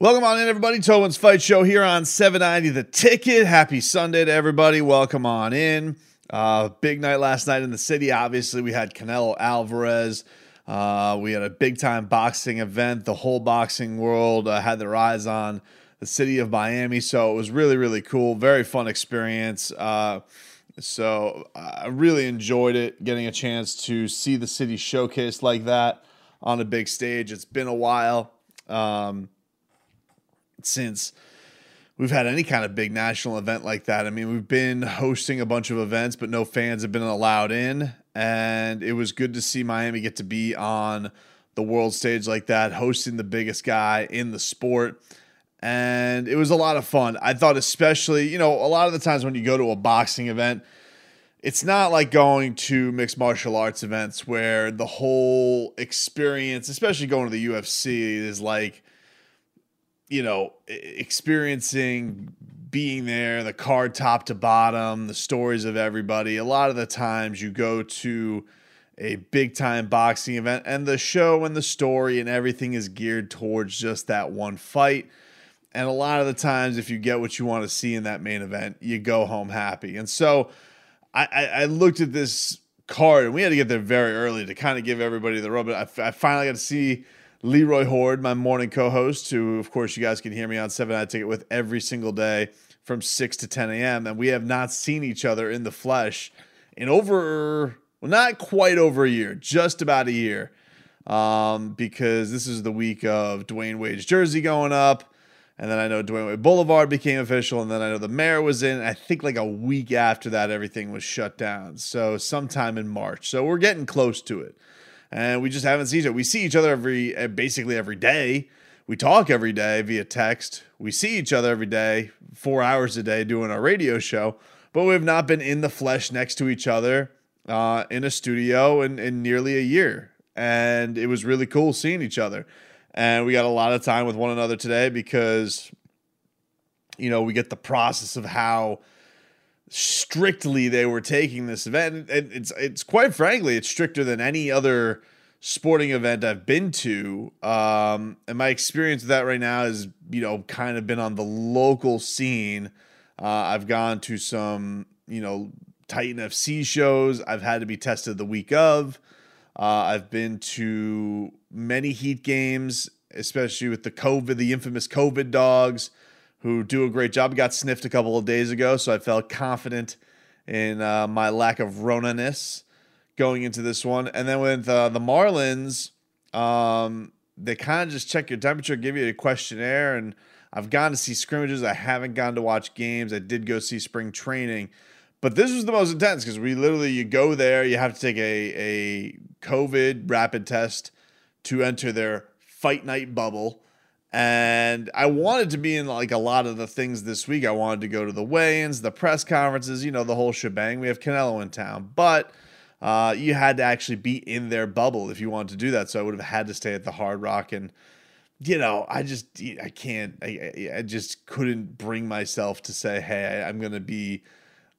Welcome on in, everybody. Tobin's Fight Show here on 790 The Ticket. Happy Sunday to everybody. Welcome on in. Uh, big night last night in the city. Obviously, we had Canelo Alvarez. Uh, we had a big time boxing event. The whole boxing world uh, had their eyes on the city of Miami. So it was really, really cool. Very fun experience. Uh, so I really enjoyed it, getting a chance to see the city showcased like that on a big stage. It's been a while. Um, since we've had any kind of big national event like that. I mean, we've been hosting a bunch of events, but no fans have been allowed in. And it was good to see Miami get to be on the world stage like that, hosting the biggest guy in the sport. And it was a lot of fun. I thought, especially, you know, a lot of the times when you go to a boxing event, it's not like going to mixed martial arts events where the whole experience, especially going to the UFC, is like, you know, experiencing being there, the card top to bottom, the stories of everybody. A lot of the times you go to a big time boxing event and the show and the story and everything is geared towards just that one fight. And a lot of the times, if you get what you want to see in that main event, you go home happy. And so I, I, I looked at this card and we had to get there very early to kind of give everybody the rub. I, I finally got to see Leroy Hoard, my morning co-host, who of course you guys can hear me on Seven Night Ticket with every single day from six to ten a.m. And we have not seen each other in the flesh in over well, not quite over a year, just about a year, um, because this is the week of Dwyane Wade's jersey going up. And then I know Dwyane Wade Boulevard became official. And then I know the mayor was in. I think like a week after that, everything was shut down. So sometime in March. So we're getting close to it and we just haven't seen each other. We see each other every eh, basically every day. We talk every day via text. We see each other every day, four hours a day, doing our radio show. But we have not been in the flesh next to each other uh, in a studio in, in nearly a year, and it was really cool seeing each other. And we got a lot of time with one another today because, you know, we get the process of how strictly they were taking this event. And it's it's quite frankly, it's stricter than any other sporting event I've been to. Um, and my experience with that right now is, you know, kind of been on the local scene. Uh, I've gone to some, you know, Titan FC shows. I've had to be tested the week of. Uh, I've been to many Heat games, especially with the COVID, the infamous COVID dogs who do a great job. Got sniffed a couple of days ago, so I felt confident in uh, my lack of Rona-ness going into this one. And then with uh, the Marlins, um, they kind of just check your temperature, give you a questionnaire. And I've gone to see scrimmages. I haven't gone to watch games. I did go see spring training. But this was the most intense because we literally, you go there, you have to take a, a COVID rapid test to enter their fight night bubble. And I wanted to be in like a lot of the things this week. I wanted to go to the weigh-ins, the press conferences, you know, the whole shebang. We have Canelo in town, but uh, you had to actually be in their bubble if you wanted to do that. So I would have had to stay at the Hard Rock, and you know, I just I can't, I, I just couldn't bring myself to say, hey, I'm going to be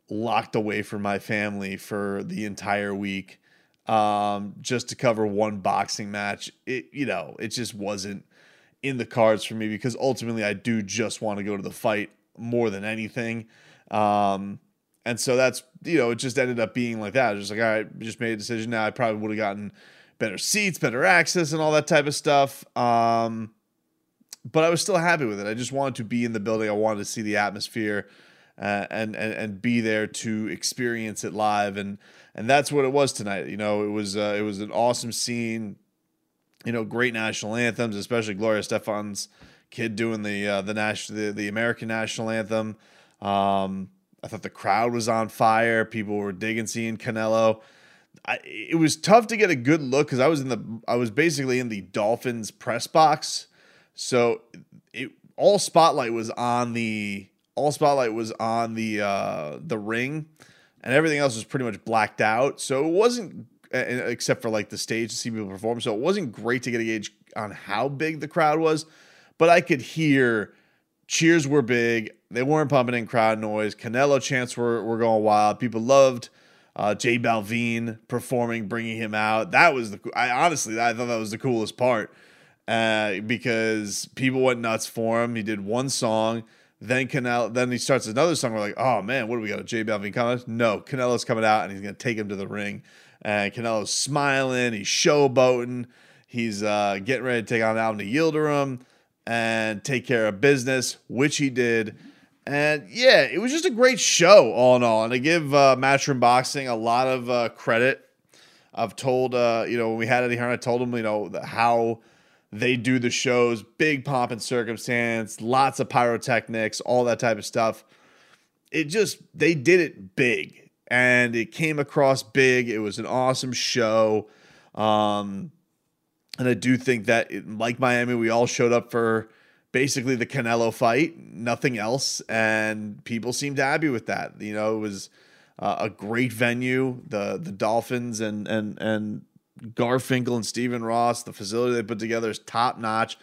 locked away from my family for the entire week um, just to cover one boxing match. It, you know, it just wasn't in the cards for me because ultimately I do just want to go to the fight more than anything. Um, and so that's, you know, it just ended up being like that. Just like, right, just made a decision now. I probably would have gotten better seats, better access, and all that type of stuff. Um, but I was still happy with it. I just wanted to be in the building. I wanted to see the atmosphere. Uh, and, and and be there to experience it live and and that's what it was tonight. You know, it was uh, it was an awesome scene. You know, great national anthems, especially Gloria Estefan's kid doing the uh, the national the, the American national anthem. Um, I thought the crowd was on fire. People were digging seeing Canelo. I, it was tough to get a good look because I was in the I was basically in the Dolphins press box, so it all spotlight was on the all spotlight was on the uh, the ring, and everything else was pretty much blacked out. So it wasn't except for like the stage to see people perform. So it wasn't great to get a gauge on how big the crowd was, but I could hear cheers were big. They weren't pumping in crowd noise. Canelo chants were, were going wild. People loved uh, J Balvin performing, bringing him out. That was the, I honestly, I thought that was the coolest part uh, because people went nuts for him. He did one song. Then Canelo, then he starts another song. We're like, oh man, what do we got? A J Balvin coming? No, Canelo's coming out and he's gonna take him to the ring. And Canelo's smiling, he's showboating, he's uh, getting ready to take on Avni Yildirim and take care of business, which he did. And yeah, it was just a great show, all in all. And I give uh, Matchroom Boxing a lot of uh, credit. I've told, uh, you know, when we had Eddie Hearn, I told him, you know, how they do the shows, big pomp and circumstance, lots of pyrotechnics, all that type of stuff. It just, they did it big and it came across big. It was an awesome show. Um, and I do think that, it, like Miami, we all showed up for basically the Canelo fight, nothing else, and people seemed happy with that. You know, it was uh, a great venue. The the Dolphins and and and Garfinkel and Stephen Ross, the facility they put together is top notch.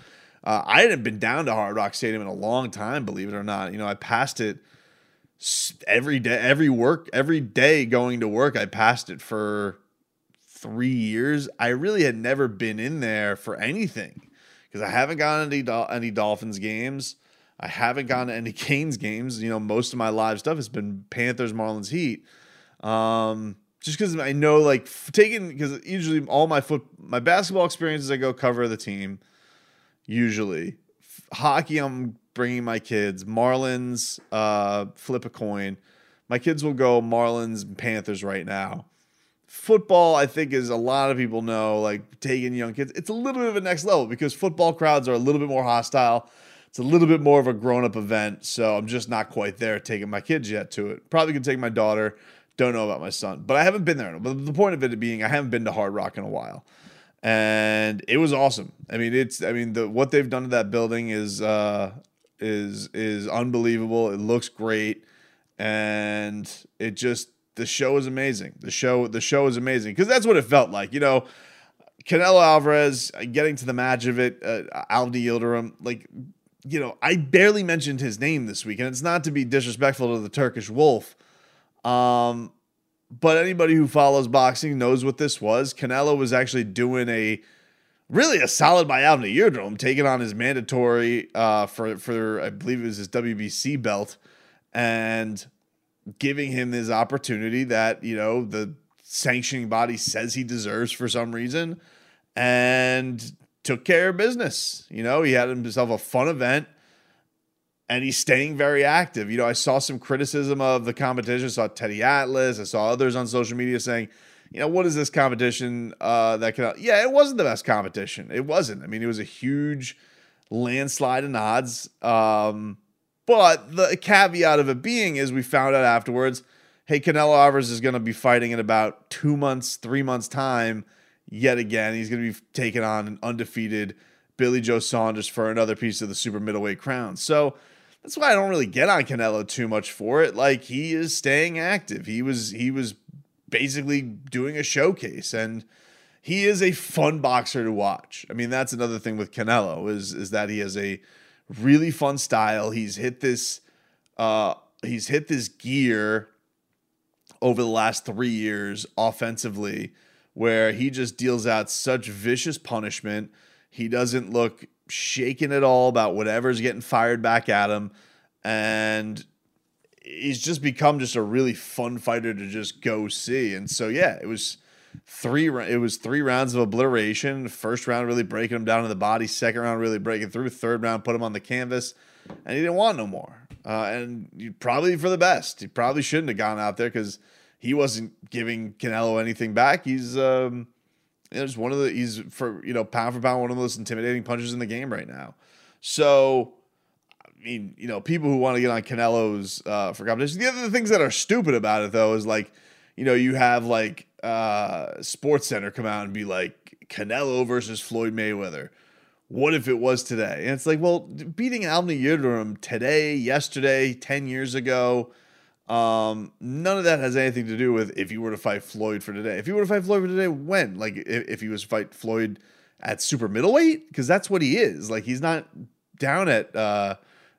Uh, I hadn't been down to Hard Rock Stadium in a long time, believe it or not. You know, I passed it every day, every work, every day going to work. I passed it for three years, I really had never been in there for anything because I haven't gone to any, any Dolphins games. I haven't gone to any Canes games. You know, most of my live stuff has been Panthers, Marlins, Heat. Um, just because I know, like, taking because usually all my foot, my basketball experiences, I go cover the team. Usually, hockey, I'm bringing my kids. Marlins, uh, flip a coin. My kids will go Marlins, and Panthers right now football, I think, as a lot of people know, like taking young kids, it's a little bit of a next level because football crowds are a little bit more hostile. It's a little bit more of a grown up event. So I'm just not quite there taking my kids yet to it. Probably could take my daughter. Don't know about my son, but I haven't been there. But the point of it being, I haven't been to Hard Rock in a while. And it was awesome. I mean, it's I mean, the what they've done to that building is uh is is unbelievable. It looks great. And it just the show is amazing. The show the show is amazing because that's what it felt like. You know, Canelo Alvarez uh, getting to the match of it, uh, Avni Yildirim, like you know, I barely mentioned his name this week, and it's not to be disrespectful to the Turkish Wolf. Um, but anybody who follows boxing knows what this was. Canelo was actually doing a really a solid by Avni Yildirim, taking on his mandatory uh, for for I believe it was his WBC belt, and giving him his opportunity that, you know, the sanctioning body says he deserves for some reason and took care of business. You know, he had himself a fun event and he's staying very active. You know, I saw some criticism of the competition. I saw Teddy Atlas. I saw others on social media saying, you know, what is this competition uh, that can? Yeah, it wasn't the best competition. It wasn't. I mean, it was a huge landslide in odds. Um, but the caveat of it being is we found out afterwards, hey, Canelo Alvarez is going to be fighting in about two months, three months' time yet again. He's going to be taking on an undefeated Billy Joe Saunders for another piece of the super middleweight crown. So that's why I don't really get on Canelo too much for it. Like he is staying active. He was he was basically doing a showcase and he is a fun boxer to watch. I mean, that's another thing with Canelo is is that he has a really fun style. He's hit this uh he's hit this gear over the last 3 years offensively where he just deals out such vicious punishment. He doesn't look shaken at all about whatever's getting fired back at him and he's just become just a really fun fighter to just go see. And so yeah, it was three. It was three rounds of obliteration. First round really breaking him down to the body. Second round really breaking through. Third round put him on the canvas, and he didn't want no more. Uh, and probably for the best. He probably shouldn't have gone out there because he wasn't giving Canelo anything back. He's um, know, just one of the he's for you know pound for pound one of the most intimidating punches in the game right now. So mean, you know, people who want to get on Canelo's uh, for competition. The other things that are stupid about it though is like, you know, you have like uh, Sports Center come out and be like Canelo versus Floyd Mayweather. What if it was today? And it's like, well, beating Avni Yildirim today, yesterday, ten years ago um, none of that has anything to do with if you were to fight Floyd for today. If you were to fight Floyd for today, when? Like if, if he was to fight Floyd at super middleweight, because that's what he is. Like he's not down at uh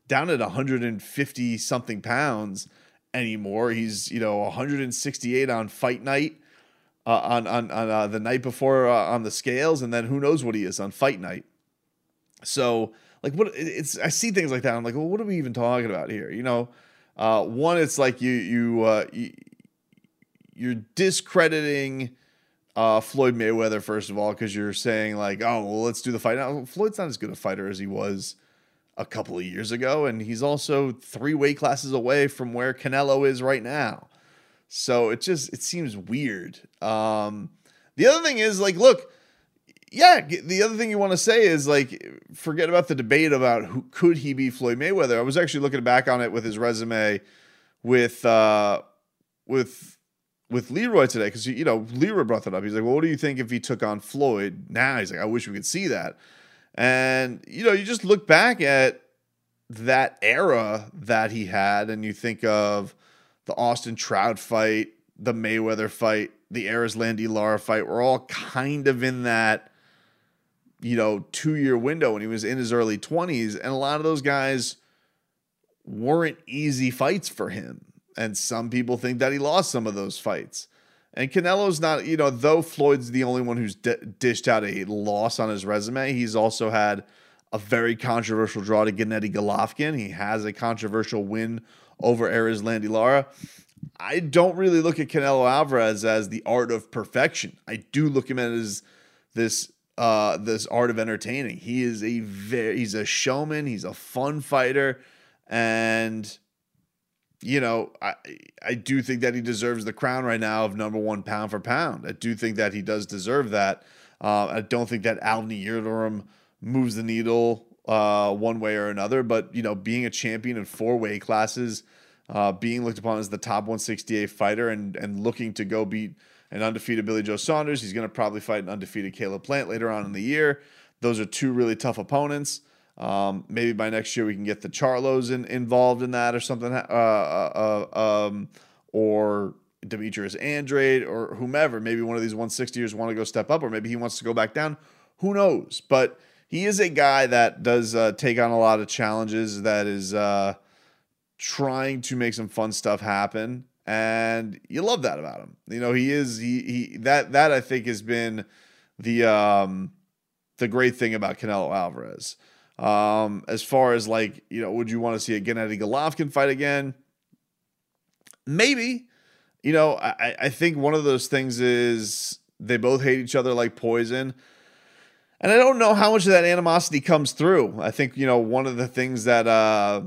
down at 150 something pounds anymore. He's you know 168 on fight night. Uh, on on on uh, the night before uh, on the scales, and then who knows what he is on fight night. So like what it's I see things like that. I'm like, well, what are we even talking about here? You know, uh, one, it's like you you, uh, you you're discrediting uh, Floyd Mayweather first of all because you're saying like, oh well, let's do the fight now. Floyd's not as good a fighter as he was a couple of years ago, and he's also three weight classes away from where Canelo is right now. So it just it seems weird. Um, the other thing is like, look, yeah, the other thing you want to say is like, forget about the debate about who could he be Floyd Mayweather. I was actually looking back on it with his resume with uh with with Leroy today because you know Leroy brought that up. He's like, "Well, what do you think if he took on Floyd?" Now he's like, "I wish we could see that." And you know, you just look back at that era that he had, and you think of the Austin Trout fight, the Mayweather fight, the Erislandy Lara fight. We're all kind of in that you know, two year window when he was in his early 20s. And a lot of those guys weren't easy fights for him. And some people think that he lost some of those fights. And Canelo's not, you know, though Floyd's the only one who's d- dished out a loss on his resume, he's also had a very controversial draw to Gennady Golovkin. He has a controversial win over Erislandy Lara. I don't really look at Canelo Alvarez as the art of perfection. I do look at him as this uh, this art of entertaining. He is a very he's a showman. He's a fun fighter, and you know I I do think that he deserves the crown right now of number one pound for pound. I do think that he does deserve that. Uh, I don't think that Avni Yildirim moves the needle uh, one way or another, but you know being a champion in four weight classes. Uh, being looked upon as the top 168 fighter and and looking to go beat an undefeated Billy Joe Saunders. He's going to probably fight an undefeated Caleb Plant later on in the year. Those are two really tough opponents. Um, maybe by next year we can get the Charlos in, involved in that or something, uh, uh, uh, um, or Demetrius Andrade or whomever. Maybe one of these 160ers want to go step up, or maybe he wants to go back down. Who knows? But he is a guy that does uh, take on a lot of challenges. That is uh, trying to make some fun stuff happen and you love that about him. You know, he is he he that that I think has been the um the great thing about Canelo Alvarez. Um, as far as like, you know, would you want to see a Gennady Golovkin fight again? Maybe. You know, I, I think one of those things is they both hate each other like poison. And I don't know how much of that animosity comes through. I think, you know, one of the things that uh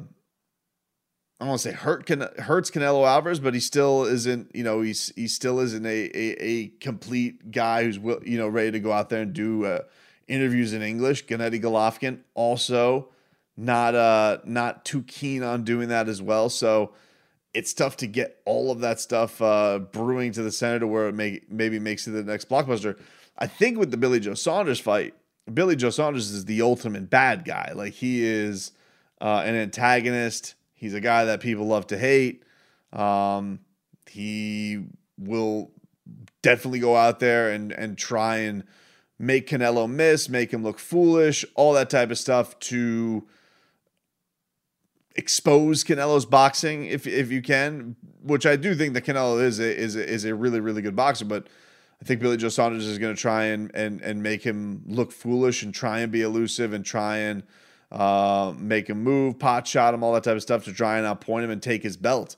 I don't want to say hurt can hurts Canelo Alvarez, but he still isn't. You know, he's he still isn't a a, a complete guy who's you know ready to go out there and do uh, interviews in English. Gennady Golovkin also not uh not too keen on doing that as well. So it's tough to get all of that stuff uh, brewing to the center to where it may maybe makes it the next blockbuster. I think with the Billy Joe Saunders fight, Billy Joe Saunders is the ultimate bad guy. Like he is uh, an antagonist He's a guy that people love to hate. Um, he will definitely go out there and and try and make Canelo miss, make him look foolish, all that type of stuff to expose Canelo's boxing if if you can, which I do think that Canelo is a, is a, is a really really good boxer, but I think Billy Joe Saunders is going to try and and and make him look foolish and try and be elusive and try and uh, make him move, pot shot him, all that type of stuff to try and outpoint him and take his belt.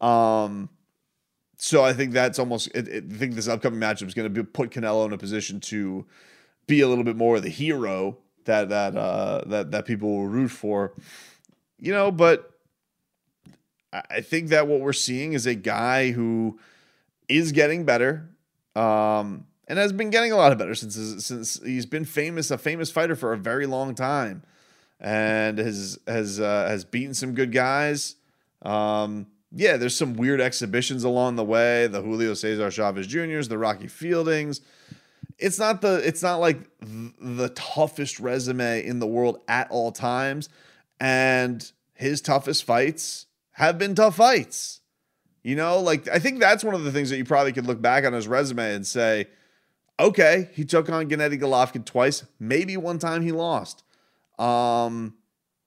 Um, so I think that's almost. It, it, I think this upcoming matchup is going to put Canelo in a position to be a little bit more of the hero that that uh, that that people will root for. You know, but I think that what we're seeing is a guy who is getting better. Um, and has been getting a lot of better since since he's been famous, a famous fighter for a very long time, and has has uh, has beaten some good guys. Um, yeah, there's some weird exhibitions along the way. The Julio Cesar Chavez Juniors, the Rocky Fieldings. It's not the it's not like the toughest resume in the world at all times, and his toughest fights have been tough fights. You know, like I think that's one of the things that you probably could look back on his resume and say, okay, he took on Gennady Golovkin twice. Maybe one time he lost. Um,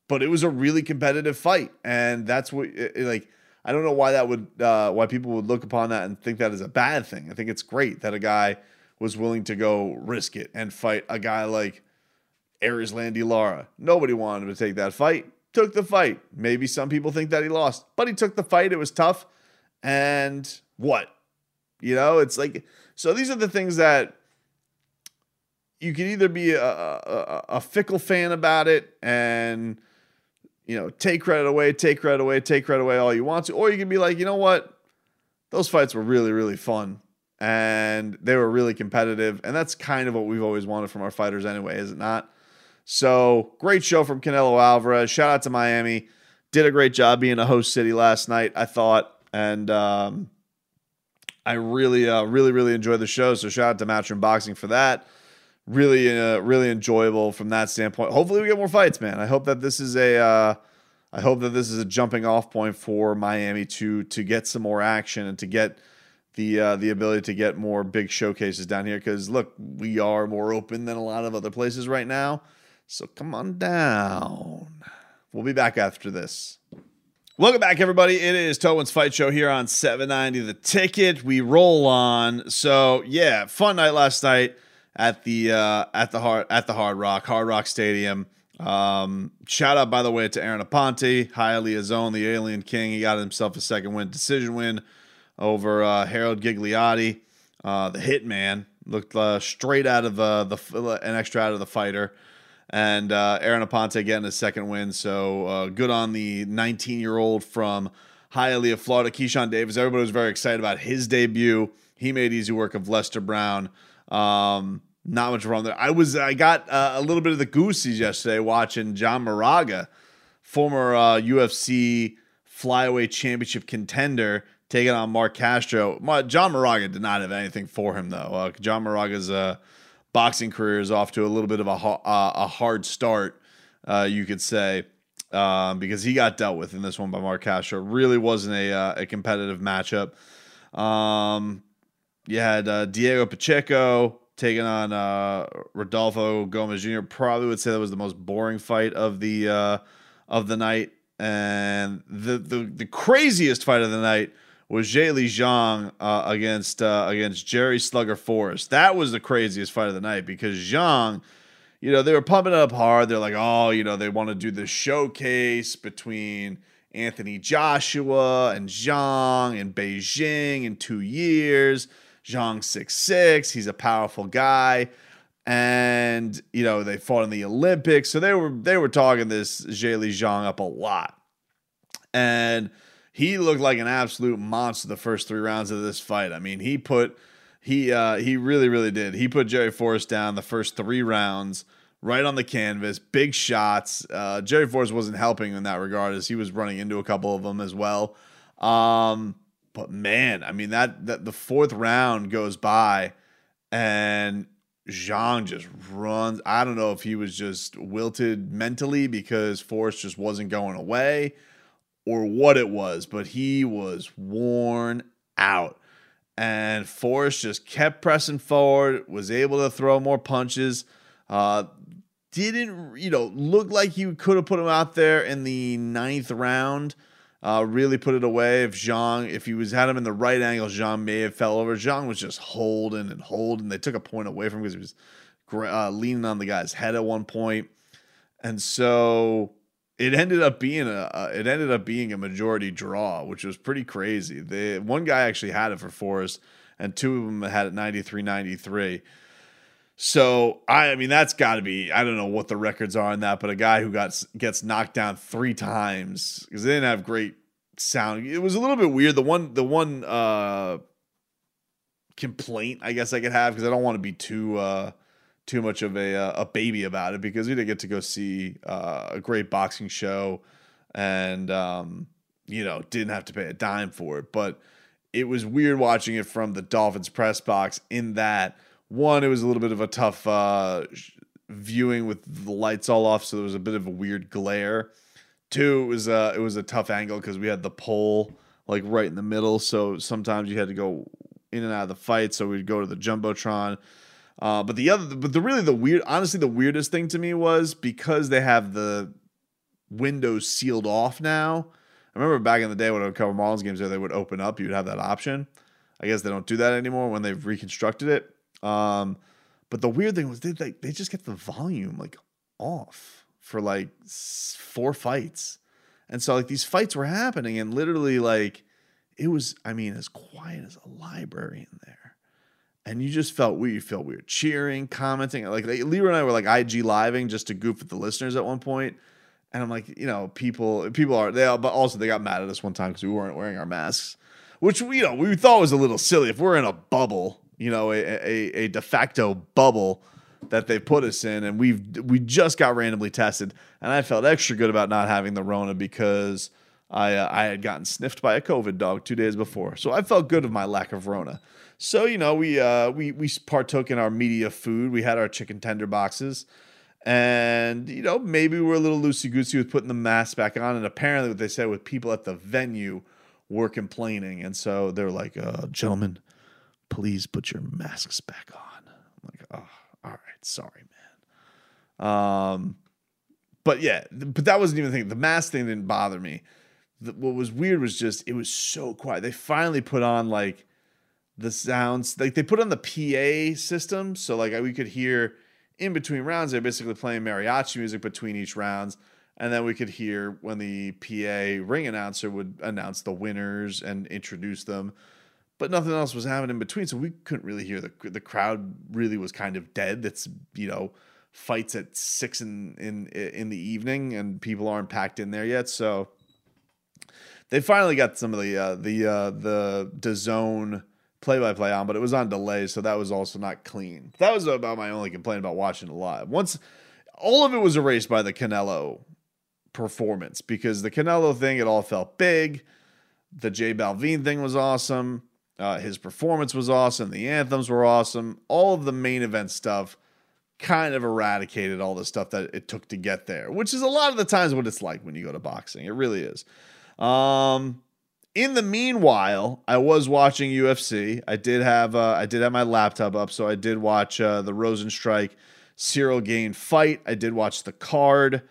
but it was a really competitive fight, and that's what it, like I don't know why that would uh, why people would look upon that and think that is a bad thing. I think it's great that a guy was willing to go risk it and fight a guy like Erislandy Lara. Nobody wanted to take that fight. Took the fight. Maybe some people think that he lost, but he took the fight. It was tough. And what? You know, it's like so these are the things that you can either be a, a, a fickle fan about it and you know, take credit away, take credit away, take credit away all you want to, or you can be like, you know what? Those fights were really, really fun and they were really competitive. And that's kind of what we've always wanted from our fighters anyway, is it not? So great show from Canelo Alvarez. Shout out to Miami. Did a great job being a host city last night, I thought. And um, I really, uh, really, really enjoyed the show. So shout out to Matchroom Boxing for that really uh, really enjoyable from that standpoint. Hopefully we get more fights, man. I hope that this is a uh, I hope that this is a jumping off point for Miami to to get some more action and to get the uh, the ability to get more big showcases down here because look, we are more open than a lot of other places right now. So come on down. We'll be back after this. Welcome back, everybody. It is Tobin's Fight Show here on 790 The Ticket. We roll on. So, yeah, fun night last night at the uh, at the hard at the Hard Rock Hard Rock Stadium. Um, shout out by the way to Aaron Aponte, Hialeah's own, the Alien King. He got himself a second win, decision win over uh, Harold Gigliotti, uh, the Hitman. Looked uh, straight out of uh, the an extra out of the fighter, and uh, Aaron Aponte getting his second win. So uh, good on the 19 year old from Hialeah, Florida, Keyshawn Davis. Everybody was very excited about his debut. He made easy work of Lester Brown. Um, not much wrong there. I was I got uh, a little bit of the goosies yesterday watching John Moraga, former uh, UFC flyweight championship contender, taking on Mark Castro. John Moraga did not have anything for him though. Uh, John Moraga's uh, boxing career is off to a little bit of a uh, a hard start, uh, you could say. Um, because he got dealt with in this one by Mark Castro. Really wasn't a, a competitive matchup. Um, you had uh, Diego Pacheco taking on uh, Rodolfo Gomez Jr. Probably would say that was the most boring fight of the uh, of the night, and the the the craziest fight of the night was Zhilei Zhang uh, against uh, against Jerry Slugger Forrest. That was the craziest fight of the night because Zhang, you know, they were pumping it up hard. They're like, oh, you know, they want to do the showcase between Anthony Joshua and Zhang in Beijing in two years. Zhang six six. He's a powerful guy, and you know they fought in the Olympics, so they were they were talking this Zhilei Zhang up a lot, and he looked like an absolute monster the first three rounds of this fight. I mean, he put he uh, he really really did. He put Jerry Forrest down the first three rounds. Right on the canvas, big shots. Uh, Jerry Forrest wasn't helping in that regard as he was running into a couple of them as well. Um, but man, I mean that that the fourth round goes by and Zhang just runs. I don't know if he was just wilted mentally because Forrest just wasn't going away or what it was, but he was worn out. And Forrest just kept pressing forward, was able to throw more punches. Uh, didn't, you know, look like you could have put him out there in the ninth round uh, really put it away. If Zhang, if he was had him in the right angle, Zhang may have fell over. Zhang was just holding and holding. They took a point away from him because he was uh, leaning on the guy's head at one point. And so it ended up being a uh, it ended up being a majority draw, which was pretty crazy. The one guy actually had it for Forrest, and two of them had it 93-93. So I, I mean, that's got to be. I don't know what the records are on that, but a guy who got gets knocked down three times because they didn't have great sound. It was a little bit weird. The one, the one uh, complaint I guess I could have because I don't want to be too uh, too much of a uh, a baby about it because we didn't get to go see uh, a great boxing show and um, you know didn't have to pay a dime for it, but it was weird watching it from the Dolphins press box in that one, it was a little bit of a tough uh, viewing with the lights all off, so there was a bit of a weird glare. Two, it was uh, it was a tough angle because we had the pole like right in the middle, so sometimes you had to go in and out of the fight. So we'd go to the jumbotron. Uh, but the other, but the really the weird, honestly, the weirdest thing to me was because they have the windows sealed off now. I remember back in the day when I would cover Marlins games there, they would open up. You'd have that option. I guess they don't do that anymore when they've reconstructed it. Um, but the weird thing was they like they just get the volume like off for like four fights, and so like these fights were happening, and literally like it was. I mean, as quiet as a library in there, and you just felt weird. You felt weird cheering, commenting. Like, like Leroy and I were like IG living just to goof at the listeners at one point. And I'm like, you know, people people are they, but also they got mad at us one time because we weren't wearing our masks, which you know we thought was a little silly. If we're in a bubble you know, a, a, a de facto bubble that they put us in, and we've we just got randomly tested, and I felt extra good about not having the Rona because I uh, I had gotten sniffed by a COVID dog two days before, so I felt good of my lack of Rona. So you know, we uh, we we partook in our media food. We had our chicken tender boxes, and you know, maybe we are a little loosey goosey with putting the mask back on. And apparently, what they said with people at the venue were complaining, and so they're like, uh, "Gentlemen, please put your masks back on. I'm like, oh, all right, sorry, man. Um, but yeah, but that wasn't even the thing. The mask thing didn't bother me. The, what was weird was just it was so quiet. They finally put on like the sounds, like they put on the PA system, so like we could hear in between rounds. They're basically playing mariachi music between each rounds. And then we could hear when the PA ring announcer would announce the winners and introduce them but nothing else was happening in between. So we couldn't really hear the the crowd. Really was kind of dead. That's you know fights at six in in in the evening, and people aren't packed in there yet. So they finally got some of the uh, the uh, the DAZN play by play on, but it was on delay, so that was also not clean. That was about my only complaint about watching it live. Once all of it was erased by the Canelo performance because the Canelo thing, it all felt big. The J Balvin thing was awesome. Uh, his performance was awesome. The anthems were awesome. All of the main event stuff kind of eradicated all the stuff that it took to get there, which is a lot of the times what it's like when you go to boxing. It really is. Um, in the meanwhile, I was watching UFC. I did have uh, I did have my laptop up, so I did watch uh, the Rozenstruik Ciryl Gane fight. I did watch the card.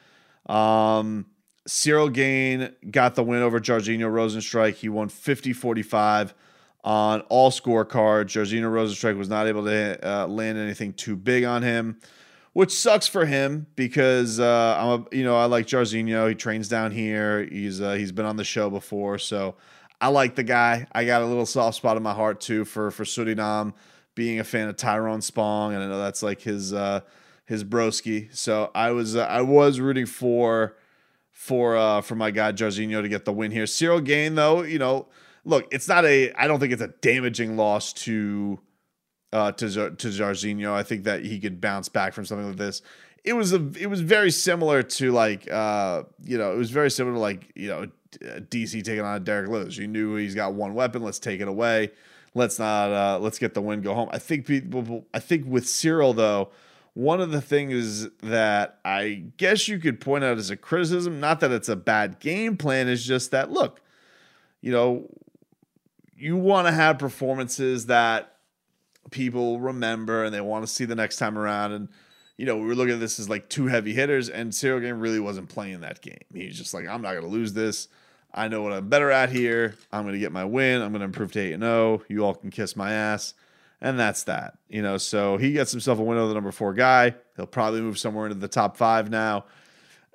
Um, Ciryl Gane got the win over Jairzinho Rozenstruik. He won 50 45 on all scorecards. Jairzinho Rozenstruik was not able to uh, land anything too big on him, which sucks for him because uh, I'm a, you know I like Jairzinho. He trains down here. He's uh, he's been on the show before, so I like the guy. I got a little soft spot in my heart too for for Suriname, being a fan of Tyrone Spong, and I know that's like his uh, his broski. So I was uh, I was rooting for for uh, for my guy Jairzinho to get the win here. Ciryl Gane though, you know look, it's not a. I don't think it's a damaging loss to uh, to to Jairzinho. I think that he could bounce back from something like this. It was a. It was very similar to like uh, you know, it was very similar to like you know, DC taking on Derrick Lewis. You knew he's got one weapon. Let's take it away. Let's not. Uh, let's get the win. Go home. I think people. I think with Ciryl though. One of the things that I guess you could point out as a criticism, not that it's a bad game plan, is just that look, you know, you want to have performances that people remember and they want to see the next time around. And you know, we were looking at this as like two heavy hitters, and Ciryl Gane really wasn't playing that game. He's just like, I'm not to lose this. I know what I'm better at here. I'm to get my win. I'm to improve to 8 and 0. You all can kiss my ass. And that's that. You know, so he gets himself a win over the number four guy. He'll probably move somewhere into the top five now.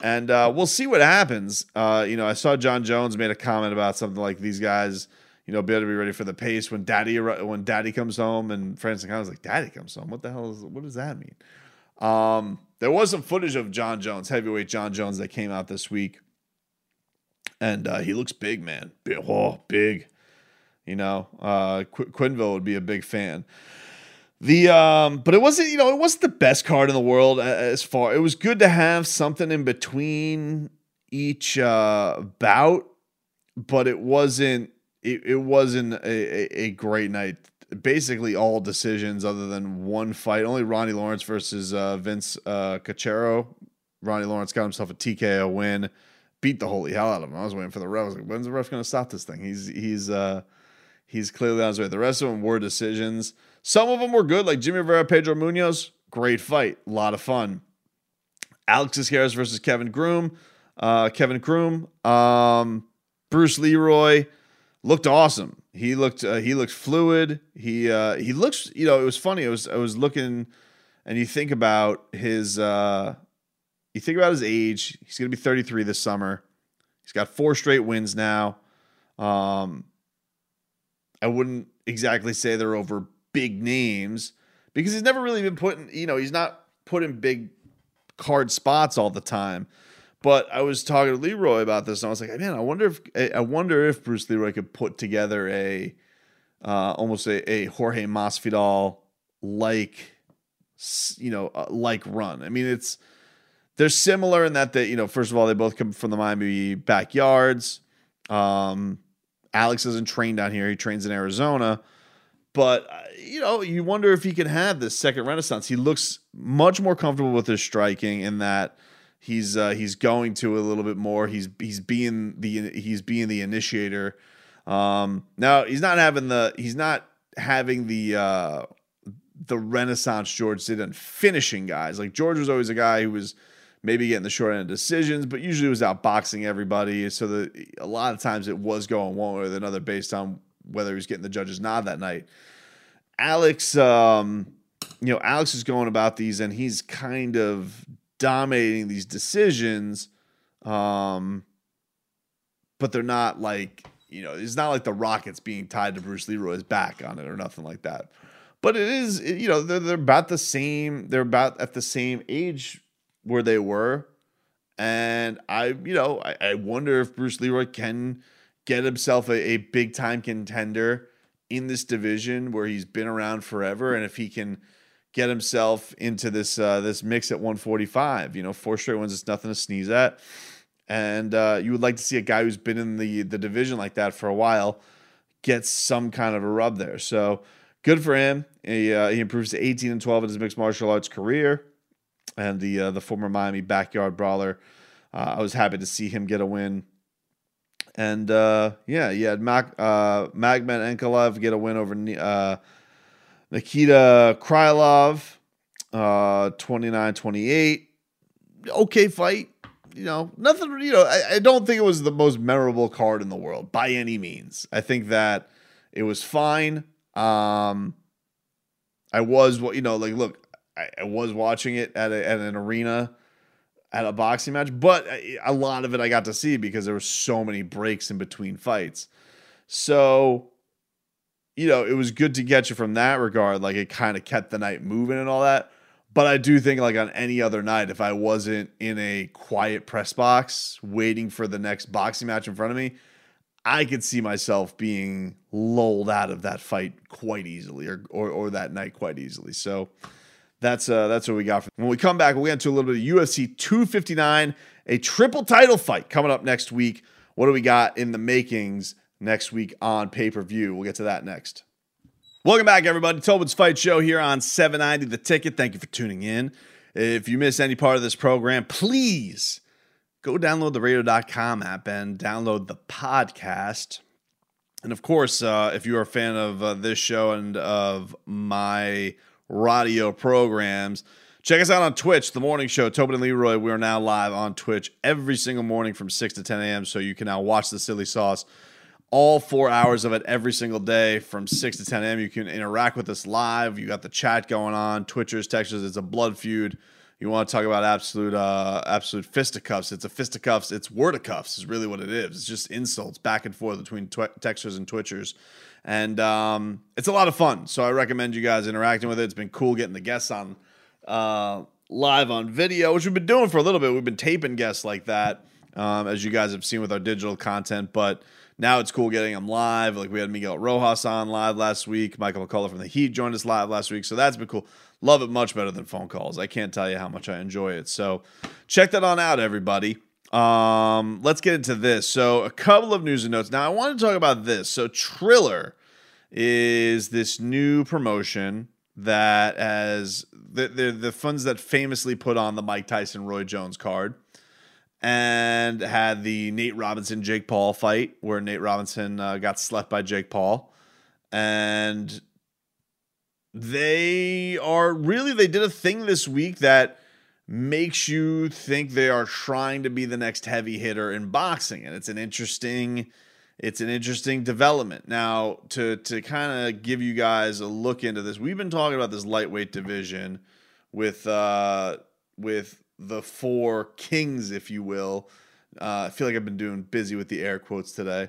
And uh, we'll see what happens. Uh, you know, I saw Jon Jones made a comment about something like these guys, you know, better be ready for the pace when daddy when daddy comes home. And Francis was like, "Daddy comes home? What the hell is? What does that mean?" Um, there was some footage of Jon Jones, heavyweight Jon Jones, that came out this week, and uh, he looks big, man. Big, oh, big. You know, uh, Qu- Quinville would be a big fan. The um, but it wasn't you know it wasn't the best card in the world as far. It was good to have something in between each uh, bout, but it wasn't it, it wasn't a, a, great night. Basically, all decisions other than one fight. Only Ronnie Lawrence versus uh, Vince uh, Cachero. Ronnie Lawrence got himself a TKO win, beat the holy hell out of him. I was waiting for the ref. I was like, when's the ref going to stop this thing? He's he's uh, he's clearly on his way. The rest of them were decisions. Some of them were good, like Jimmy Rivera, Pedro Munhoz. Great fight, a lot of fun. Alex Harris versus Kevin Croom. Uh, Kevin Croom. Um, Bruce Leroy looked awesome. He looked uh, he looked fluid. He uh, he looks. You know, it was funny. I was I was looking, and you think about his. Uh, you think about his age. He's to be 33 this summer. He's got four straight wins now. Um, I wouldn't exactly say they're over big names because he's never really been putting, you know, he's not putting big card spots all the time. But I was talking to Leroy about this, and I was like, man, I wonder if I wonder if Bruce Leroy could put together a uh, almost a, a Jorge Masvidal like you know uh, like run. I mean, it's they're similar in that they you know first of all they both come from the Miami backyards. Um, Alex isn't trained down here; he trains in Arizona. But uh, you know, you wonder if he can have this second renaissance. He looks much more comfortable with his striking in that he's uh, he's going to a little bit more. He's he's being the he's being the initiator. Um, now he's not having the he's not having the uh, the renaissance George did in finishing guys. Like George was always a guy who was maybe getting the short end of decisions, but usually was out boxing everybody. So that a lot of times it was going one way or another based on whether he's getting the judge's nod that night. Alex, um, you know, Alex is going about these and he's kind of dominating these decisions. Um, but they're not like, you know, it's not like the Rockets being tied to Bruce Leroy's back on it or nothing like that. But it is, you know, they're, they're about the same, they're about at the same age where they were. And I, you know, I, I wonder if Bruce Leroy can get himself a, a big time contender in this division where he's been around forever, and if he can get himself into this uh, this mix at 145, you know, four straight wins is nothing to sneeze at. And uh, you would like to see a guy who's been in the the division like that for a while get some kind of a rub there. So good for him. He, uh, he improves to 18 and 12 in his mixed martial arts career, and the uh, the former Miami backyard brawler. Uh, I was happy to see him get a win and uh, yeah, you had Magomed Ankalaev get a win over Nikita Krylov, uh, 29-28. Okay fight. You know, nothing, you know, I, I don't think it was the most memorable card in the world by any means. I think that it was fine. Um, I was, what, you know, like, look, I, I was watching it at, a, at an arena at a boxing match, but a lot of it I got to see because there were so many breaks in between fights. So, you know, it was good to get you from that regard. Like it kind of kept the night moving and all that. But I do think, like on any other night, if I wasn't in a quiet press box waiting for the next boxing match in front of me, I could see myself being lulled out of that fight quite easily or, or, or that night quite easily. So, that's uh, that's what we got. When we come back, we'll get into a little bit of UFC 259, a triple title fight coming up next week. What do we got in the makings next week on pay per view? We'll get to that next. Welcome back, everybody. Tobin's Fight Show here on 790 The Ticket. Thank you for tuning in. If you miss any part of this program, please go download the radio.com app and download the podcast. And of course, uh, if you're a fan of uh, this show and of my radio programs. Check us out on Twitch, the morning show, Tobin and Leroy. We are now live on Twitch every single morning from 6 to 10 a.m. So you can now watch the silly sauce all four hours of it every single day from 6 to 10 a.m. You can interact with us live. You got the chat going on, Twitchers, Texters. It's a blood feud. You want to talk about absolute uh, absolute fisticuffs? It's a fisticuffs. It's wordicuffs is really what it is. It's just insults back and forth between tw- and twitchers, and um, it's a lot of fun. So I recommend you guys interacting with it. It's been cool getting the guests on uh, live on video, which we've been doing for a little bit. We've been taping guests like that, um, as you guys have seen with our digital content, but now it's cool getting them live. Like we had Miguel Rojas on live last week. Michael McCullough from the Heat joined us live last week. So that's been cool. Love it much better than phone calls. I can't tell you how much I enjoy it. So check that on out, everybody. Um, let's get into this. So a couple of news and notes. Now I want to talk about this. So Triller is this new promotion that has the, the, the funds that famously put on the Mike Tyson Roy Jones card and had the Nate Robinson Jake Paul fight where Nate Robinson uh, got slept by Jake Paul. And they are really, they did a thing this week that makes you think they are trying to be the next heavy hitter in boxing. And it's an interesting. It's an interesting development. Now, to to kind of give you guys a look into this, we've been talking about this lightweight division with uh, with the four kings, if you will. Uh, I feel like I've been doing busy with the air quotes today.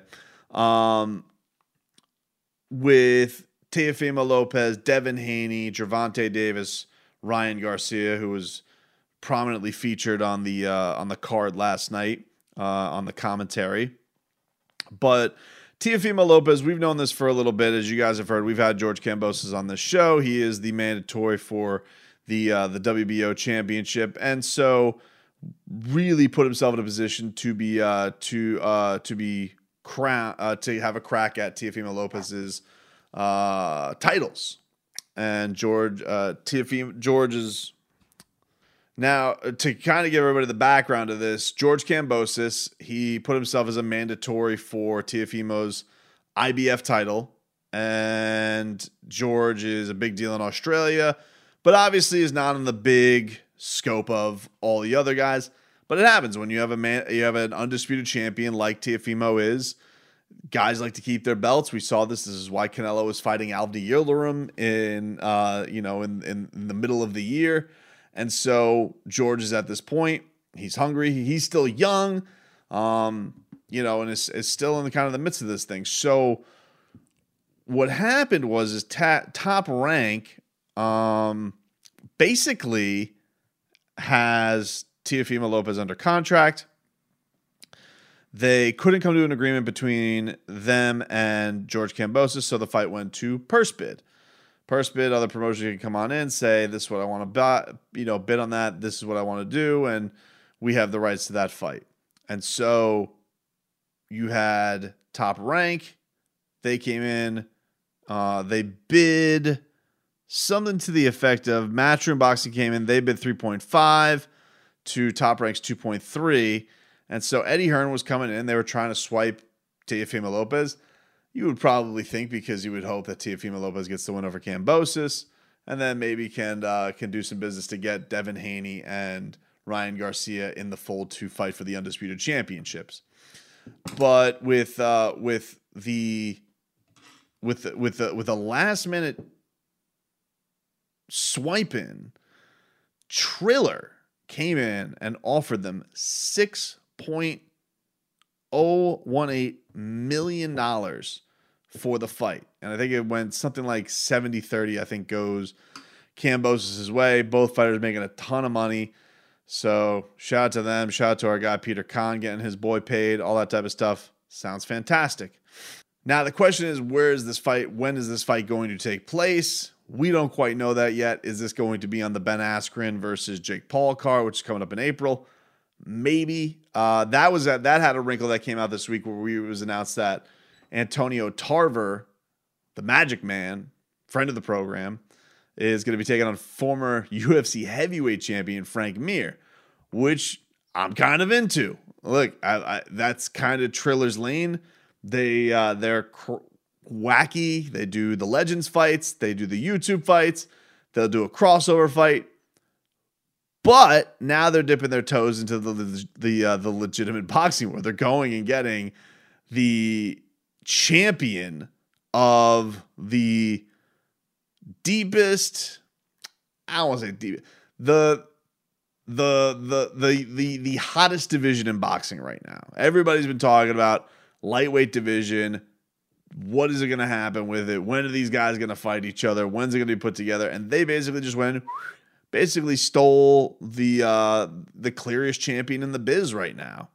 Um, with Teofimo Lopez, Devin Haney, Gervonta Davis, Ryan Garcia, who was prominently featured on the uh, on the card last night uh, on the commentary. But Teofimo Lopez, we've known this for a little bit, as you guys have heard. We've had George Kambosos on this show. He is the mandatory for the uh, the WBO championship, and so really put himself in a position to be uh, to uh, to be crown uh, to have a crack at Teofimo Lopez's uh, titles. And George uh, Teofimo George's now to kind of give everybody the background of this, George Kambosos he put himself as a mandatory for Teofimo's IBF title, and George is a big deal in Australia but obviously is not in the big scope of all the other guys. But it happens when you have a man, you have an undisputed champion like Teofimo is. Guys like to keep their belts. We saw this. This is why Canelo was fighting Avni Yildirim in, uh, you know, in, in, in the middle of the year. And so George is at this point. He's hungry. He's still young, um, you know, and is, is still in the kind of the midst of this thing. So what happened was is ta- top rank um, basically has Teofimo Lopez under contract. They couldn't come to an agreement between them and George Kambosos, so the fight went to purse bid. Purse bid, other promotions can come on in, say this is what I want to buy, you know, bid on that. This is what I want to do, and we have the rights to that fight. And so you had top rank. They came in, uh, they bid something to the effect of Matchroom Boxing came in, they bid 3.5 to Top Ranks 2.3. And so Eddie Hearn was coming in. They were trying to swipe Teofimo Lopez. You would probably think because you would hope that Teofimo Lopez gets the win over Kambosos and then maybe can uh, can do some business to get Devin Haney and Ryan Garcia in the fold to fight for the undisputed championships. But with uh, with the with the, with the, with a last minute swiping, Triller came in and offered them $6.018 million for the fight. And I think it went something like 70 30, I think goes Kambosos' way. Both fighters making a ton of money. So shout out to them. Shout out to our guy Peter Kahn getting his boy paid, all that type of stuff. Sounds fantastic. Now the question is, where is this fight? When is this fight going to take place? We don't quite know that yet. Is this going to be on the Ben Askren versus Jake Paul card, which is coming up in April? Maybe. Uh, that was that. That had a wrinkle that came out this week where we was announced that Antonio Tarver, the Magic Man, friend of the program, is going to be taking on former UFC heavyweight champion Frank Mir, which I'm kind of into. Look, I, I, that's kind of Triller's lane. They uh, they're cr- wacky. They do the Legends fights, they do the YouTube fights, they'll do a crossover fight. But now they're dipping their toes into the the uh, the legitimate boxing world. They're going and getting the champion of the deepest. I don't want to say deep. The the the the the the hottest division in boxing right now. Everybody's been talking about lightweight division. What is it going to happen with it? When are these guys going to fight each other? When's it going to be put together? And they basically just went, basically stole the uh, the clearest champion in the biz right now.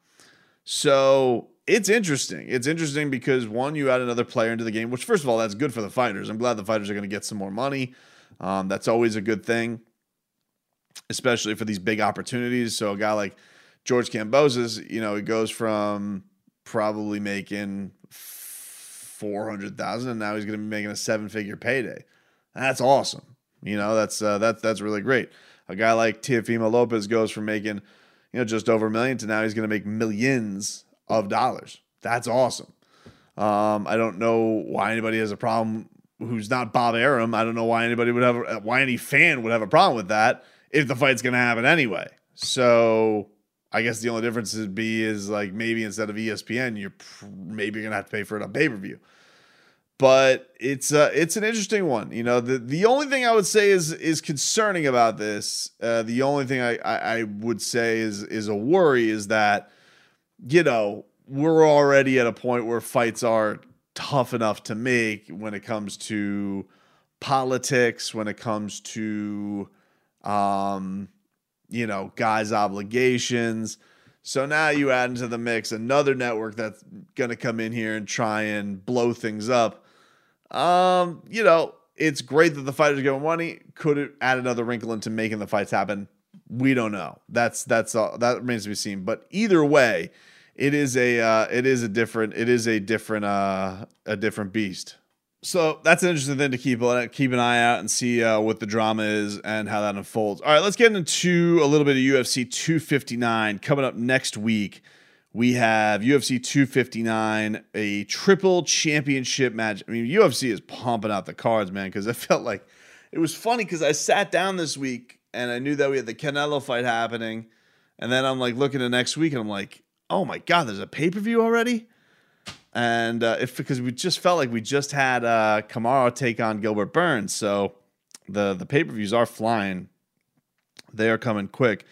So it's interesting. It's interesting because one, you add another player into the game, which first of all, that's good for the fighters. I'm glad the fighters are going to get some more money. Um, that's always a good thing, especially for these big opportunities. So a guy like George Kambosos, you know, he goes from probably making four hundred thousand, and now he's going to be making a seven figure payday. That's awesome. You know, that's uh, that's that's really great. A guy like Teofimo Lopez goes from making, you know, just over a million to now he's going to make millions of dollars. That's awesome. Um, I don't know why anybody has a problem who's not Bob Arum. I don't know why anybody would have why any fan would have a problem with that if the fight's going to happen anyway. So I guess the only difference would be is like maybe instead of ESPN, you're pr- maybe to have to pay for it on pay per view. But it's uh, it's an interesting one. You know, the the only thing I would say is is concerning about this. Uh, the only thing I, I I would say is is a worry is that you know we're already at a point where fights are tough enough to make when it comes to politics, when it comes to, um, you know, guys' obligations. So now you add into the mix another network that's going to come in here and try and blow things up. Um, you know, it's great that the fighters get money. Could it add another wrinkle into making the fights happen? We don't know. That's that's all that remains to be seen. But either way, it is a uh, it is a different it is a different uh, a different beast. So that's an interesting thing to keep keep an eye out and see uh, what the drama is and how that unfolds. All right, let's get into a little bit of UFC 259 coming up next week. We have UFC 259, a triple championship match. I mean, UFC is pumping out the cards, man, because I felt like it was funny because I sat down this week and I knew that we had the Canelo fight happening. And then I'm like looking at next week and I'm like, oh my god, there's a pay per view already. And uh, if because we just felt like we just had uh, Kamaru take on Gilbert Burns, so the the pay per views are flying. They are coming quick,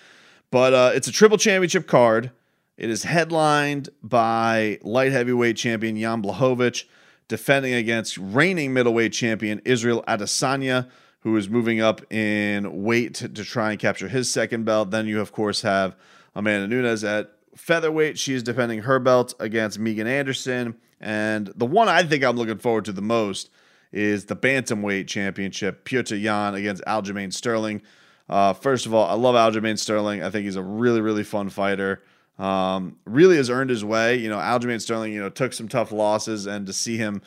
but uh, it's a triple championship card. It is headlined by light heavyweight champion Jan Blachowicz defending against reigning middleweight champion Israel Adesanya, who is moving up in weight to, to try and capture his second belt. Then you, of course, have Amanda Nunes at featherweight, she is defending her belt against Megan Anderson. And the one I think I'm looking forward to the most is the bantamweight championship, Petr Yan against Aljamain Sterling. Uh, first of all, I love Aljamain Sterling. I think he's a really, really fun fighter. Um, really has earned his way. You know, Aljamain Sterling, you know, took some tough losses, and to see him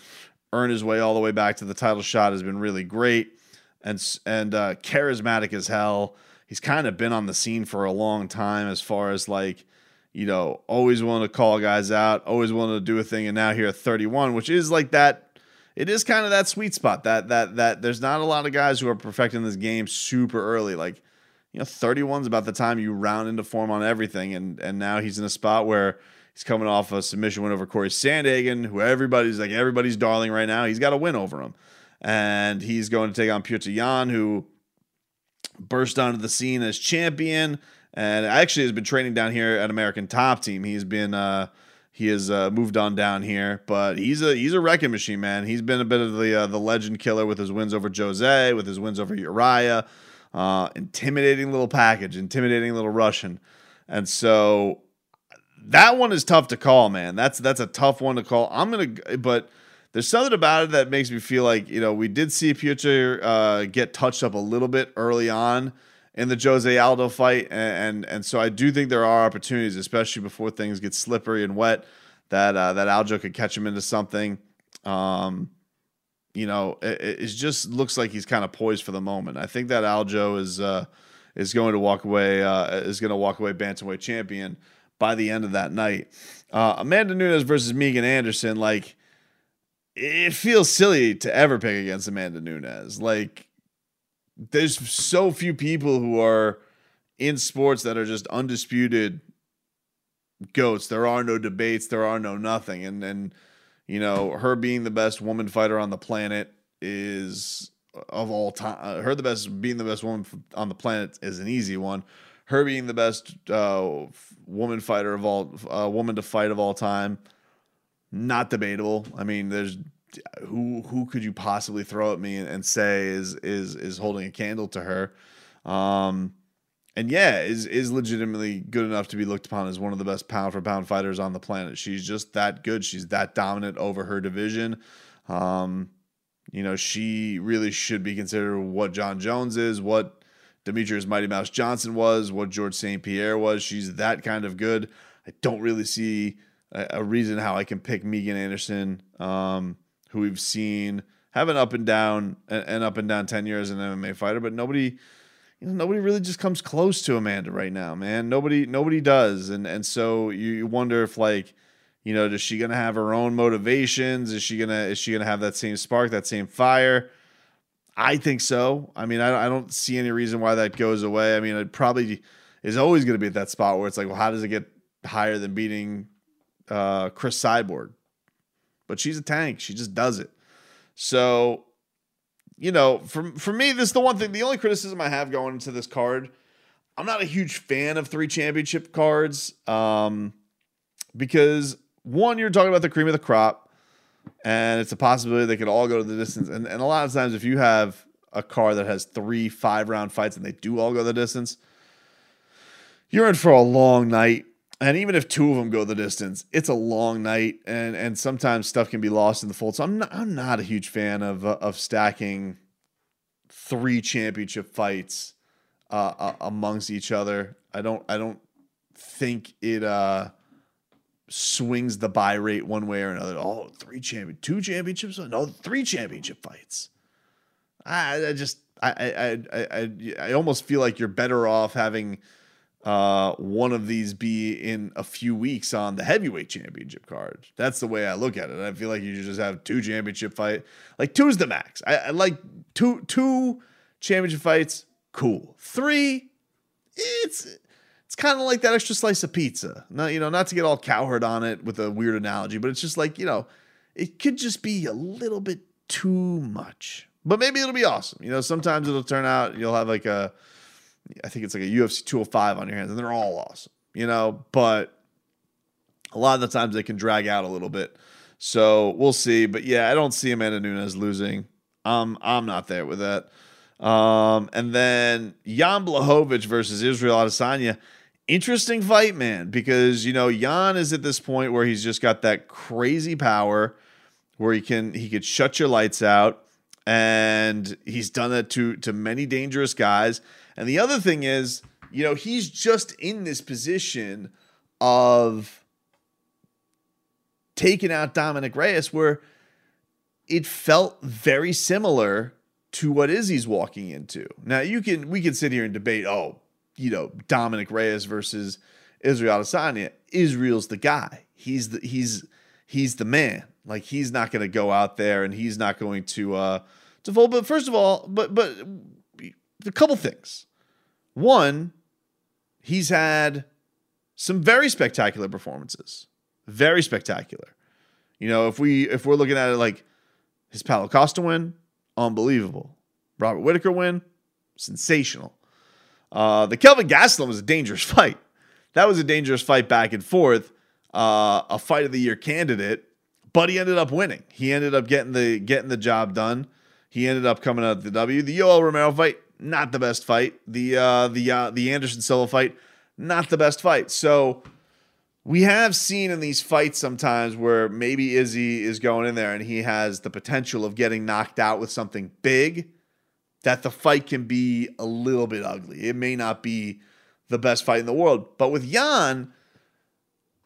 earn his way all the way back to the title shot has been really great and and uh, charismatic as hell. He's kind of been on the scene for a long time as far as like you know, always willing to call guys out, always willing to do a thing, and now here at 31, which is like that. It is kind of that sweet spot that that that there's not a lot of guys who are perfecting this game super early. Like, you know, 31 is about the time you round into form on everything, and and now he's in a spot where he's coming off a submission win over Corey Sandhagen, who everybody's like everybody's darling right now. He's got a win over him, and he's going to take on Petr Yan, who burst onto the scene as champion and actually has been training down here at American Top Team. He's been uh, he has uh, moved on down here, but he's a he's a wrecking machine, man. He's been a bit of the uh, the legend killer with his wins over Jose, with his wins over Urijah. Uh, intimidating little package, intimidating little Russian, and so that one is tough to call, man. That's that's a tough one to call. I'm gonna, but there's something about it that makes me feel like you know we did see Petr uh, get touched up a little bit early on in the Jose Aldo fight, and, and, and so I do think there are opportunities, especially before things get slippery and wet, that uh, that Aljo could catch him into something. Um, you know, it, it, just looks like he's kind of poised for the moment. I think that Aljo is uh, is going to walk away uh, is going to walk away bantamweight champion by the end of that night. Uh, Amanda Nunes versus Megan Anderson, like it feels silly to ever pick against Amanda Nunes. Like there's so few people who are in sports that are just undisputed goats. There are no debates. There are no nothing. And and you know her being the best woman fighter on the planet is of all time. Uh, her the best being the best woman on the planet is an easy one. her being the best uh, woman fighter of all, uh, woman to fight of all time, not debatable. I mean, there's who who could you possibly throw at me and, and say is is is holding a candle to her? Um, and yeah, is is legitimately good enough to be looked upon as one of the best pound for pound fighters on the planet. She's just that good. She's that dominant over her division. Um, you know, she really should be considered what Jon Jones is, what Demetrius Mighty Mouse Johnson was, what George St. Pierre was. She's that kind of good. I don't really see a, a reason how I can pick Megan Anderson, um, who we've seen have an up and down, an up and down tenure as an MMA fighter, but nobody, you know, nobody really just comes close to Amanda right now, man. Nobody, nobody does, and and so you, you wonder if like you know, is she gonna have her own motivations? Is she gonna is she gonna have that same spark, that same fire? I think so. I mean, I, I don't see any reason why that goes away. I mean, it probably is always going to be at that spot where it's like, well, how does it get higher than beating uh, Cris Cyborg? But she's a tank. She just does it. So, you know, for for me, this is the one thing. The only criticism I have going into this card, I'm not a huge fan of three championship cards, um, because one, you're talking about the cream of the crop, and it's a possibility they could all go to the distance. And, and a lot of times, if you have a car that has three five round fights and they do all go the distance, you're in for a long night. And even if two of them go the distance, it's a long night, and and sometimes stuff can be lost in the fold. So I'm not I'm not a huge fan of uh, of stacking three championship fights uh, uh, amongst each other. I don't I don't think it uh swings the buy rate one way or another. Oh, three champion, two championships, no, three championship fights. I, I just, I, I, I, I, I almost feel like you're better off having uh, one of these be in a few weeks on the heavyweight championship card. That's the way I look at it. I feel like you just have two championship fight, like two is the max. I, I like two, two championship fights. Cool. Three, it's it's kind of like that extra slice of pizza. Not, you know, not to get all cowherd on it with a weird analogy, but it's just like, you know, it could just be a little bit too much. But maybe it'll be awesome. You know, sometimes it'll turn out you'll have like a I think it's like a UFC 205 on your hands, and they're all awesome, you know, but a lot of the times they can drag out a little bit. So we'll see. But yeah, I don't see Amanda Nunes losing. Um, I'm not there with that. Um, and then Jan Blachowicz versus Israel Adesanya interesting fight, man, because you know Jan is at this point where he's just got that crazy power where he can he could shut your lights out, and he's done that to to many dangerous guys. And the other thing is, you know, he's just in this position of taking out Dominic Reyes where it felt very similar to what Izzy's walking into. Now you can we can sit here and debate, oh, you know, Dominic Reyes versus Israel Adesanya, Israel's the guy. He's the he's he's the man. Like he's not going to go out there and he's not going to uh to fold. But first of all, but but a couple things. One, he's had some very spectacular performances. Very spectacular. You know, if we if we're looking at it like his Paulo Costa win, unbelievable. Robert Whitaker win, sensational. Uh, the Kelvin Gastelum was a dangerous fight. That was a dangerous fight back and forth. Uh, a fight of the year candidate, but he ended up winning. He ended up getting the getting the job done. He ended up coming out the W. The Yoel Romero fight, not the best fight. The uh, the uh, the Anderson Silva fight, not the best fight. So we have seen in these fights sometimes where maybe Izzy is going in there and he has the potential of getting knocked out with something big that the fight can be a little bit ugly. It may not be the best fight in the world. But with Jan,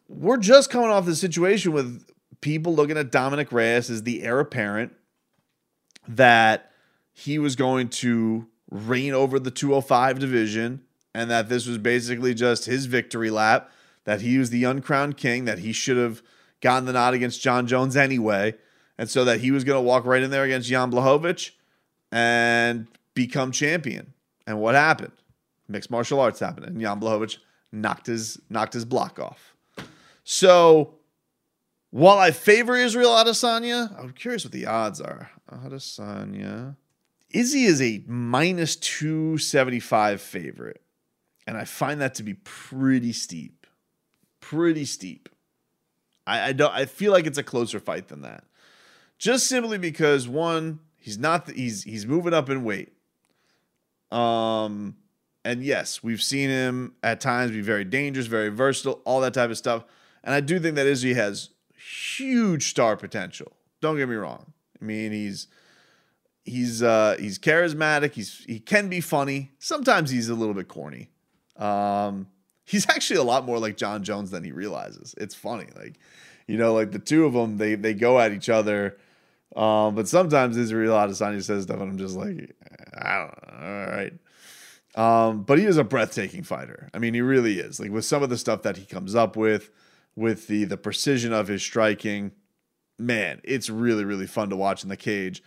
we're just coming off the situation with people looking at Dominic Reyes as the heir apparent that he was going to reign over the 205 division and that this was basically just his victory lap, that he was the uncrowned king, that he should have gotten the nod against Jon Jones anyway, and so that he was going to walk right in there against Jan Blachowicz and become champion. And what happened? Mixed martial arts happened, and Jan Blachowicz knocked his knocked his block off. So while I favor Israel Adesanya, I'm curious what the odds are. Adesanya. Izzy is a minus 275 favorite. And I find that to be pretty steep. Pretty steep. I, I don't I feel like it's a closer fight than that. Just simply because one, he's not he's he's moving up in weight. Um and yes, we've seen him at times be very dangerous, very versatile, all that type of stuff. And I do think that Izzy has huge star potential. Don't get me wrong. I mean, he's he's uh he's charismatic, he's he can be funny. Sometimes he's a little bit corny. Um he's actually a lot more like Jon Jones than he realizes. It's funny. Like, you know, like the two of them, they they go at each other. Um, but sometimes Israel Adesanya says stuff, and I'm just like, I don't know. All right. Um, but he is a breathtaking fighter. I mean, he really is. Like with some of the stuff that he comes up with, with the the precision of his striking, man, it's really really fun to watch in the cage.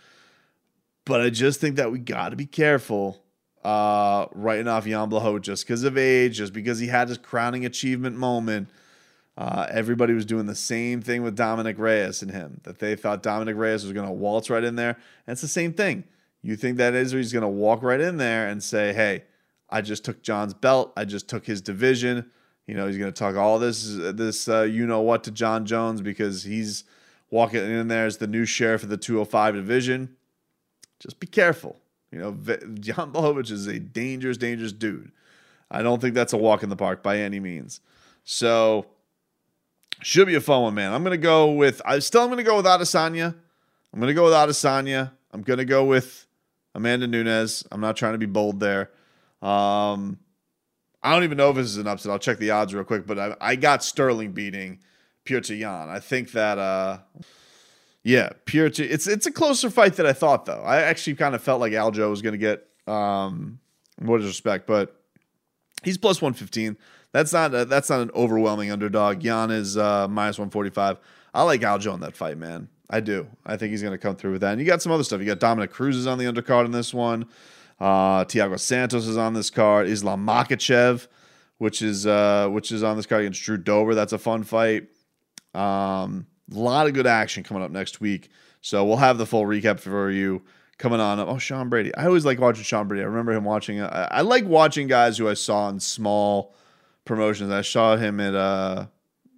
But I just think that we got to be careful uh, writing off Jan just because of age, just because he had his crowning achievement moment. Uh, everybody was doing the same thing with Dominic Reyes and him, that they thought Dominic Reyes was going to waltz right in there. And it's the same thing. You think that he's going to walk right in there and say, hey, I just took Jon's belt. I just took his division. You know, he's going to talk all this, this uh, you know what to Jon Jones because he's walking in there as the new sheriff of the 205 division. Just be careful. You know, Jan Blachowicz is a dangerous, dangerous dude. I don't think that's a walk in the park by any means. So, should be a fun one, man. I'm gonna go with. I still am gonna go with Adesanya. I'm gonna go with Adesanya. I'm gonna go with Amanda Nunes. I'm not trying to be bold there. Um, I don't even know if this is an upset. I'll check the odds real quick, but I, I got Sterling beating Petr Yan. I think that. Uh, yeah, pure. T- it's it's a closer fight than I thought, though. I actually kind of felt like Aljo was going to get um, more respect, but he's plus one fifteen. That's not a, that's not an overwhelming underdog. Yan is uh, minus one forty five. I like Aljo in that fight, man. I do. I think he's going to come through with that. And you got some other stuff. You got Dominick Cruz is on the undercard in this one. Uh, Thiago Santos is on this card. Islam Makhachev, which is uh, which is on this card against Drew Dober. That's a fun fight. Um, a lot of good action coming up next week. So we'll have the full recap for you coming on. Oh, Sean Brady. I always like watching Sean Brady. I remember him watching. I, I like watching guys who I saw in small promotions. I saw him at uh,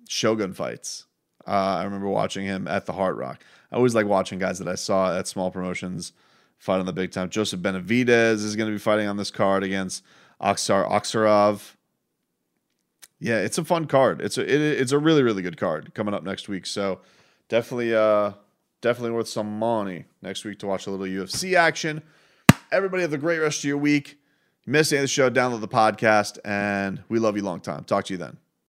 Shogun fights. Uh, I remember watching him at the Hard Rock. I always like watching guys that I saw at small promotions fight on the big time. Joseph Benavidez is going to be fighting on this card against Askar Askarov yeah, it's a fun card. It's a it, it's a really really good card coming up next week. So definitely uh definitely worth some money next week to watch a little UFC action. Everybody have a great rest of your week. Missed any of the show, download the podcast, and we love you long time. Talk to you then.